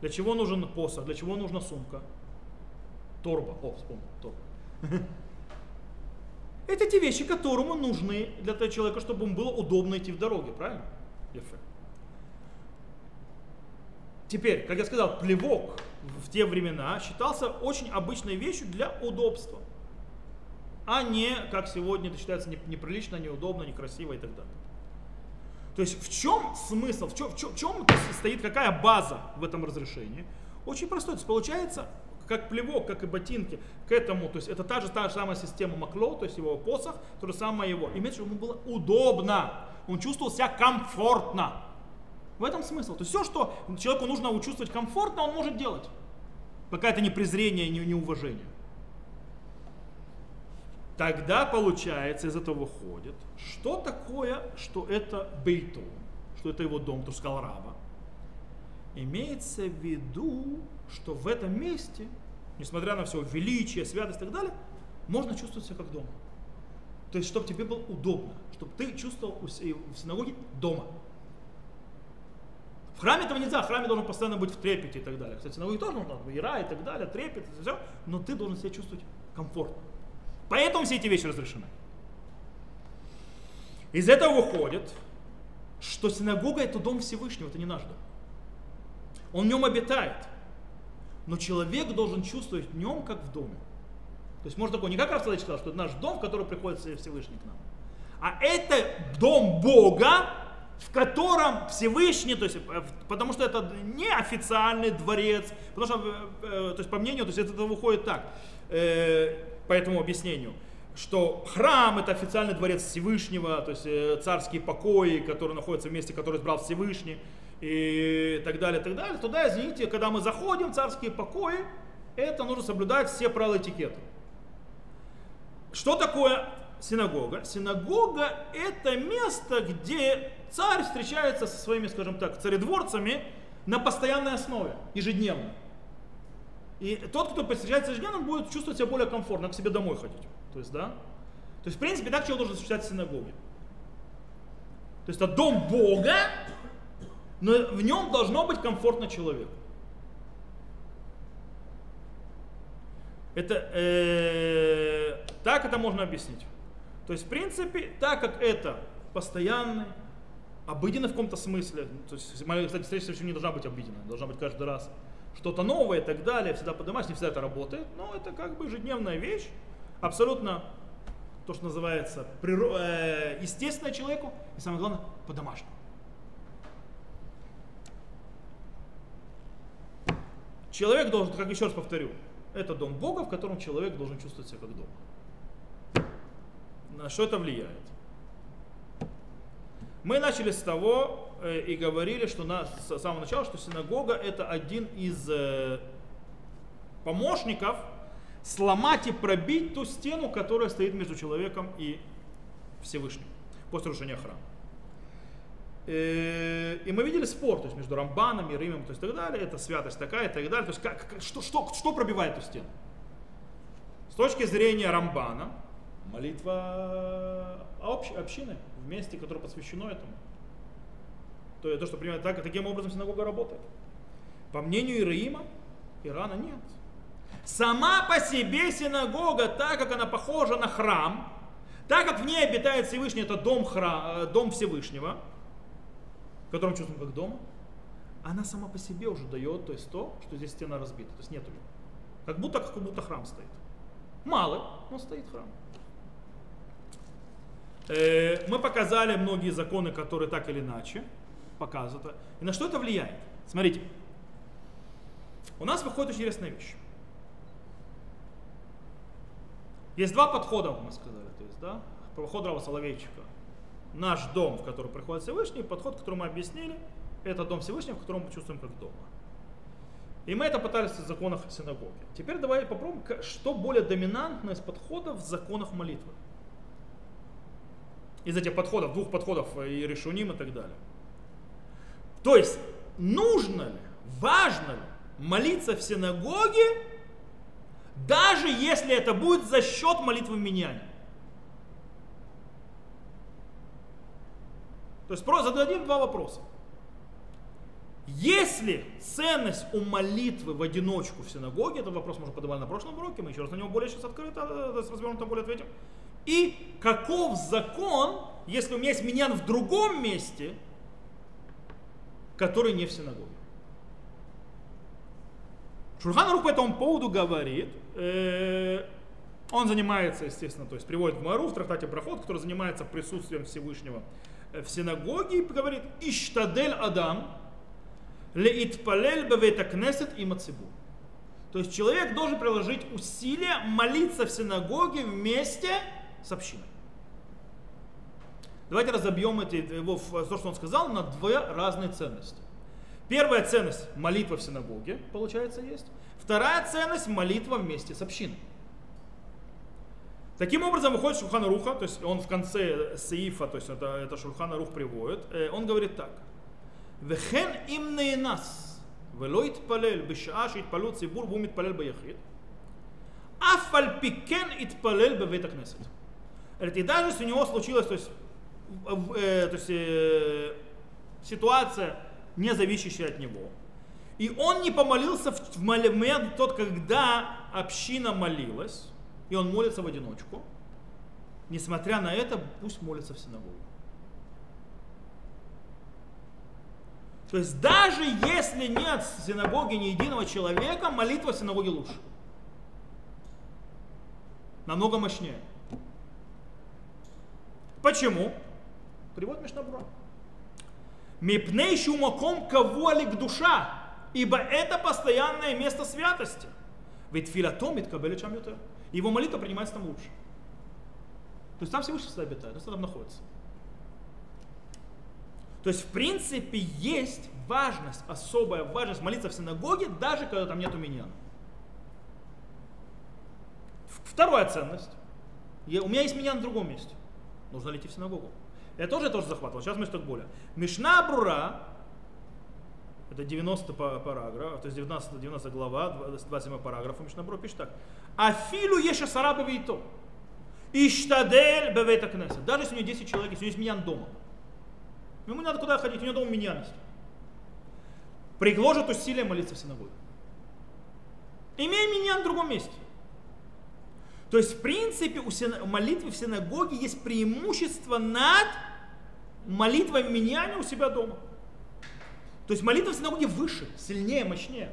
для чего нужен посох, для чего нужна сумка, торба, о, вспомнил, торба. Это те вещи, которому нужны для того человека, чтобы ему было удобно идти в дороге, правильно? Теперь, как я сказал, плевок в те времена считался очень обычной вещью для удобства, а не, как сегодня это считается неприлично, неудобно, некрасиво и так далее. То есть в чем смысл, в чем, в чем, стоит, какая база в этом разрешении? Очень простой. То есть получается, как плевок, как и ботинки, к этому, то есть это та же, та же самая система Макло, то есть его посох, то же самое его. Имеется, чтобы ему было удобно, он чувствовал себя комфортно. В этом смысл. То есть все, что человеку нужно чувствовать комфортно, он может делать. Пока это не презрение, не неуважение. Тогда получается, из этого выходит, что такое, что это бейту, что это его дом, то сказал раба. Имеется в виду, что в этом месте, несмотря на все величие, святость и так далее, можно чувствовать себя как дома. То есть, чтобы тебе было удобно, чтобы ты чувствовал в синагоге дома. В храме этого нельзя, в храме должен постоянно быть в трепете и так далее. Кстати, синагоге тоже нужно, ира и так далее, трепет, и все, но ты должен себя чувствовать комфортно. Поэтому все эти вещи разрешены. Из этого выходит, что синагога это дом Всевышнего, это не наш дом. Он в нем обитает. Но человек должен чувствовать в нем, как в доме. То есть можно такое, не как Равсаладич сказал, что это наш дом, в который приходит Всевышний к нам. А это дом Бога, в котором Всевышний, то есть, э, потому что это не официальный дворец, потому что, э, э, то есть, по мнению, то есть, это выходит так, по этому объяснению, что храм это официальный дворец Всевышнего, то есть царские покои, которые находятся в месте, которое избрал Всевышний, и так далее, так далее. Туда, извините, когда мы заходим в царские покои, это нужно соблюдать все правила этикета. Что такое синагога? Синагога это место, где царь встречается со своими, скажем так, царедворцами на постоянной основе, ежедневно. И тот, кто встречается ежедневно, будет чувствовать себя более комфортно, к себе домой ходить. То есть, да? То есть, в принципе, так человек должен встречаться в синагоге. То есть это дом Бога, но в нем должно быть комфортно человеку. Это, э, так это можно объяснить. То есть, в принципе, так как это постоянный, обыденный в каком-то смысле, то есть, кстати, встреча не должна быть обыденной, должна быть каждый раз что-то новое и так далее, всегда поднимать, не всегда это работает, но это как бы ежедневная вещь, абсолютно то, что называется приро... э, естественно человеку, и самое главное, по-домашнему. Человек должен, как еще раз повторю, это дом Бога, в котором человек должен чувствовать себя как дома. На что это влияет? Мы начали с того э, и говорили, что на, с самого начала, что синагога это один из э, помощников сломать и пробить ту стену, которая стоит между человеком и Всевышним после разрушения храма. Э, и мы видели спор то есть между Рамбаном и Римом, то есть так далее, это святость такая и так далее. То есть как, что, что, что пробивает эту стену? С точки зрения Рамбана, молитва общ, общины в месте, которое посвящено этому. То, есть то, что принимает так, таким образом синагога работает. По мнению Ираима, Ирана нет. Сама по себе синагога, так как она похожа на храм, так как в ней обитает Всевышний, это дом, храм, э, дом Всевышнего, в котором чувствуем как дома, она сама по себе уже дает, то есть то, что здесь стена разбита, то есть нет ее. Как будто, как будто храм стоит. Мало, но стоит храм. Э, мы показали многие законы, которые так или иначе показывают. И на что это влияет? Смотрите. У нас выходит очень интересная вещь. Есть два подхода, мы сказали, то есть, да, подход Рава Соловейчика. Наш дом, в который приходит Всевышний, подход, который мы объяснили, это дом Всевышнего, в котором мы чувствуем как дома. И мы это пытались в законах синагоги. Теперь давай попробуем, что более доминантно из подходов в законах молитвы. Из этих подходов, двух подходов э, и решуним и так далее. То есть, нужно ли, важно ли молиться в синагоге даже если это будет за счет молитвы меняния. То есть просто зададим два вопроса. Если ценность у молитвы в одиночку в синагоге, этот вопрос мы уже подавали на прошлом уроке, мы еще раз на него более сейчас открыто, э, развернуто более ответим. И каков закон, если у меня есть миньян в другом месте, который не в синагоге? Шурхан Рух по этому поводу говорит, э, он занимается, естественно, то есть приводит в Мару в трактате Проход, который занимается присутствием Всевышнего э, в синагоге, и говорит, Иштадель Адам, леитпалель бевета кнесет и мацибу. То есть человек должен приложить усилия молиться в синагоге вместе с общиной. Давайте разобьем это, его, то, что он сказал, на две разные ценности. Первая ценность – молитва в синагоге, получается, есть. Вторая ценность – молитва вместе с общиной. Таким образом выходит Шурхана Руха, то есть он в конце Сеифа, то есть это, это Шурхана Рух приводит, э, он говорит так. Вехен им нас, велоит бешааш ит шитпалю цибур, бумит палель баяхид, ит палел бевета кнесет. И даже если у него случилось, то есть, э, то есть э, ситуация, не зависящая от него, и он не помолился в момент тот, когда община молилась, и он молится в одиночку. Несмотря на это, пусть молится в синагогу. То есть даже если нет в синагоге ни единого человека, молитва в синагоге лучше. Намного мощнее. Почему? Привод Мишнабура. Мипней шумаком кавуалик душа, ибо это постоянное место святости. Ведь филатомит кабелит шамютер. Его молитва принимается там лучше. То есть там Всевышний всегда обитает, он там находится. То есть, в принципе, есть важность, особая важность молиться в синагоге, даже когда там нету меня. Вторая ценность. Я, у меня есть меня на другом месте. Нужно идти в синагогу? Это тоже тоже захватывало. Сейчас мы что более. Мишна Брура, это 90 параграф, то есть 19, 90 глава, 27 параграф, Мишна Брура пишет так. Афилу еша сараба вейто. Иштадель бевейта кнеса. Даже если у него 10 человек, если у него есть меня дома. Ему не надо куда ходить, у него дома миньян есть. Приложит усилия молиться в синагоге. Имея миньян в другом месте. То есть, в принципе, у молитвы в синагоге есть преимущество над молитвой миньяне у себя дома. То есть молитва в синагоге выше, сильнее, мощнее.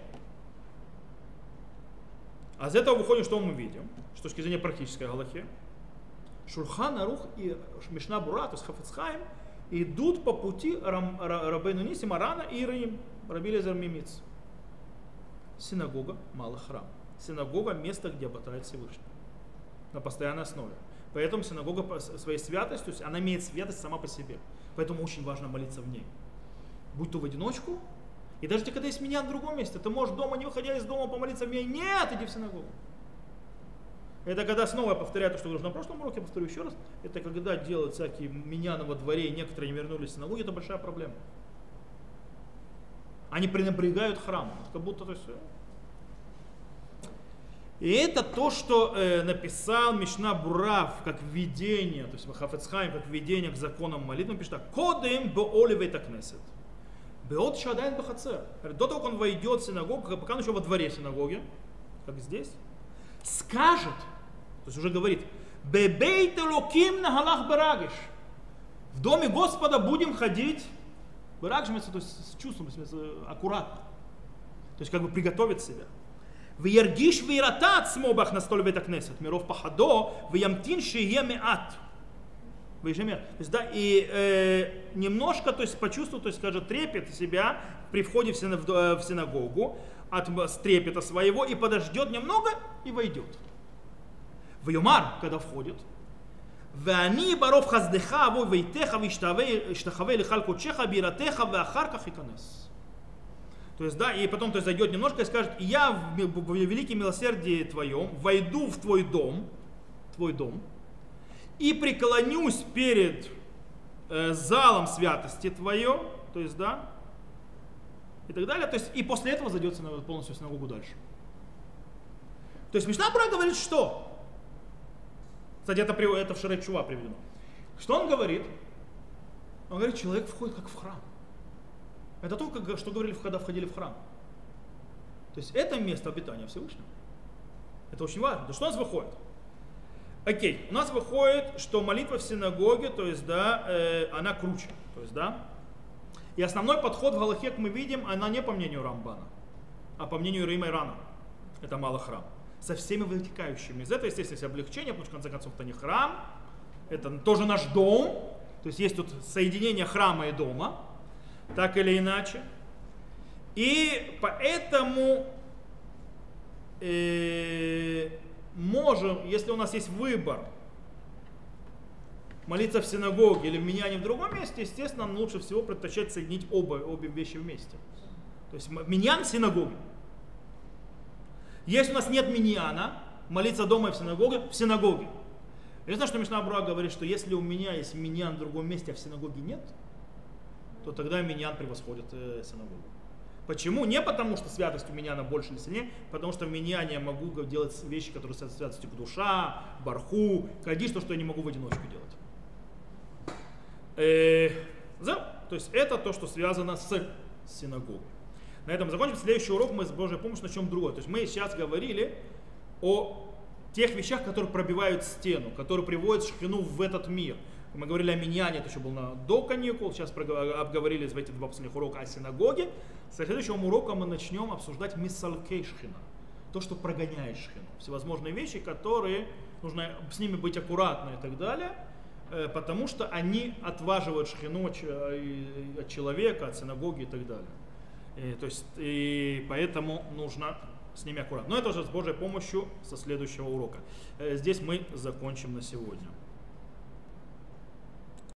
А из этого выходит, что мы видим, с точки зрения практической галахи. Шурхан Арух и Мишна Бура, то есть Хафицхайм, идут по пути Рабейну Ниси, Марана и Раим, Раби Лезер Мимиц. Синагога, малый храм. Синагога – место, где обитает Всевышний. На постоянной основе. Поэтому синагога своей святостью, она имеет святость сама по себе. Поэтому очень важно молиться в ней. Будь то в одиночку, и даже когда есть меня в другом месте, ты можешь дома, не выходя из дома, помолиться в ней. Нет, иди в синагогу. Это когда снова я повторяю то, что говорил на прошлом уроке, повторю еще раз. Это когда делают всякие меня во дворе, и некоторые не вернулись в синагогу, это большая проблема. Они пренебрегают храмом. Как будто то есть, э. и это то, что э, написал Мишна Бурав как введение, то есть Хафецхайм как введение к законам молитвы, пишет так, «Кодем бо оливейта кнесет». Беот шадайн бахацер. До того, как он войдет в синагогу, пока он еще во дворе синагоги, как здесь, скажет, то есть уже говорит, "Бебейте локим на галах барагиш. В доме Господа будем ходить барагиш, то есть с чувством, с аккуратно. То есть как бы приготовить себя. В Ергиш в Иратат смобах на столь бета. Миров пахадо в Ямтин шие меат. Вейшемер. То есть, да, и э, немножко, то есть, почувствовал, то есть, скажет, трепет себя при входе в, синаг, в синагогу от с трепета своего и подождет немного и войдет. В Юмар, когда входит, ואני ברוב חסדך אבוא ביתך ואשתחווה לך על קודשך בירתך ואחר כך ייכנס. То есть, да, и потом то есть, зайдет немножко и скажет, я в, в, в великом милосердии твоем войду в твой дом, твой дом, и преклонюсь перед э, залом святости твое, то есть, да, и так далее. То есть, и после этого зайдет полностью в синагогу дальше. То есть Мишна Бра говорит, что? Кстати, это, это в Шаре Чува приведено. Что он говорит? Он говорит, человек входит как в храм. Это то, как, что говорили, когда входили в храм. То есть это место обитания Всевышнего. Это очень важно. То что у нас выходит? Окей, у нас выходит, что молитва в синагоге, то есть, да, э, она круче. То есть, да. И основной подход в Галахе, как мы видим, она не по мнению Рамбана, а по мнению Рима Ирана. Это малый храм. Со всеми вытекающими из этого, естественно, есть облегчение, потому что, в конце концов, это не храм, это тоже наш дом. То есть есть тут соединение храма и дома, так или иначе. И поэтому э, можем, если у нас есть выбор, молиться в синагоге или в миньяне в другом месте, естественно, нам лучше всего предпочитать соединить оба, обе вещи вместе. То есть миньян в синагоге. Если у нас нет миньяна, молиться дома и в синагоге, в синагоге. Я знаю, что Мишна Бруа говорит, что если у меня есть миньян в другом месте, а в синагоге нет, то тогда миньян превосходит э, синагогу. Почему? Не потому, что святость у меня она больше или сильнее, потому что в меня я могу делать вещи, которые связаны святостью к душа, барху, кадиш, то, что я не могу в одиночку делать. Э, то есть это то, что связано с синагогой. На этом закончим. Следующий урок мы с Божьей помощью начнем другое. То есть мы сейчас говорили о тех вещах, которые пробивают стену, которые приводят шхину в этот мир. Мы говорили о миньяне, это еще было до каникул, сейчас обговорили в эти два последних урока о синагоге. С следующего урока мы начнем обсуждать миссалкей шхина, то, что прогоняет шхину. Всевозможные вещи, которые нужно с ними быть аккуратно и так далее, э, потому что они отваживают шхину от человека, от синагоги и так далее. И, то есть, и поэтому нужно с ними аккуратно. Но это уже с Божьей помощью со следующего урока. Э, здесь мы закончим на сегодня.